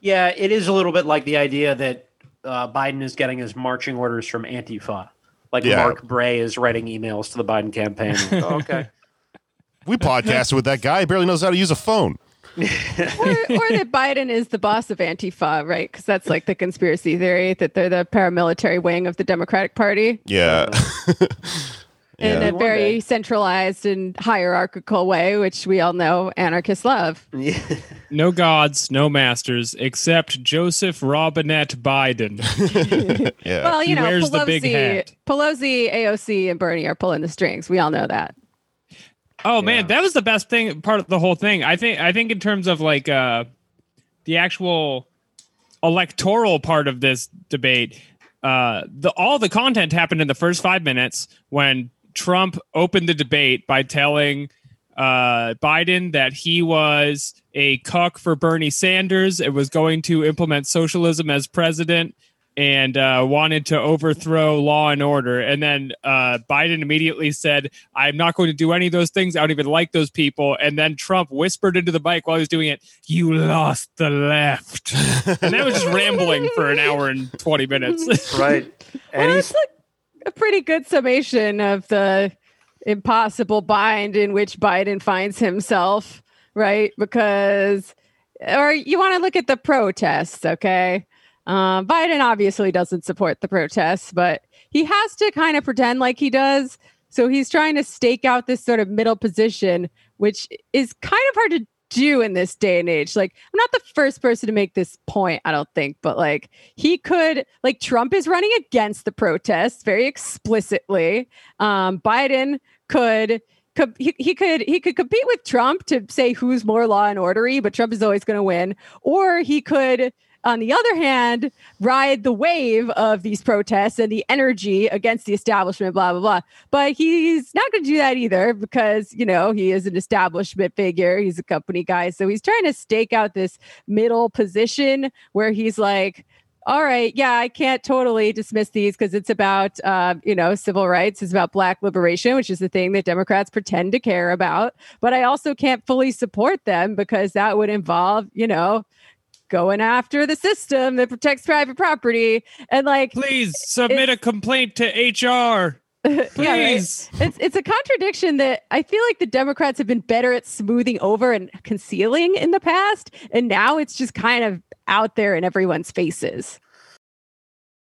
Yeah, it is a little bit like the idea that uh, Biden is getting his marching orders from Antifa. Like Yeah. Mark Bray is writing emails to the Biden campaign. Oh, okay. We podcasted with that guy. He barely knows how to use a phone. or, or that Biden is the boss of Antifa, right? Because that's like the conspiracy theory that they're the paramilitary wing of the Democratic Party Yeah. in Yeah. a very centralized and hierarchical way, which we all know anarchists love. Yeah. No gods, no masters, except Joseph Robinette Biden. Yeah. Well, you He know, wears the Pelosi, big hat. Pelosi, AOC, and Bernie are pulling the strings. We all know that. Oh man, that was the best thing part of the whole thing. I think I think in terms of like uh the actual electoral part of this debate, uh the all the content happened in the first 5 minutes when Trump opened the debate by telling uh Biden that he was a cuck for Bernie Sanders. It was going to implement socialism as president and uh, wanted to overthrow law and order. And then uh, Biden immediately said, I'm not going to do any of those things. I don't even like those people. And then Trump whispered into the mic while he was doing it, You lost the left. and that was just rambling for an hour and 20 minutes. right. And Well, he's like a pretty good summation of the impossible bind in which Biden finds himself, right? Because, or you want to look at the protests, okay? Um, Biden obviously doesn't support the protests, but he has to kind of pretend like he does. So he's trying to stake out this sort of middle position, which is kind of hard to do in this day and age. Like, I'm not the first person to make this point, I don't think, but like, he could, like, Trump is running against the protests very explicitly. Um, Biden could. could- He, he could he could compete with Trump to say who's more law and ordery, but Trump is always going to win. Or he could, on the other hand, ride the wave of these protests and the energy against the establishment, blah, blah, blah. But he's not going to do that either because, you know, he is an establishment figure. He's a company guy. So he's trying to stake out this middle position where he's like, all right, yeah, I can't totally dismiss these because it's about, uh, you know, civil rights. It's about black liberation, which is the thing that Democrats pretend to care about. But I also can't fully support them because that would involve, you know, going after the system that protects private property and like Please submit a complaint to HR. yeah, right? Please. it's it's a contradiction that I feel like the Democrats have been better at smoothing over and concealing in the past, and now it's just kind of out there in everyone's faces.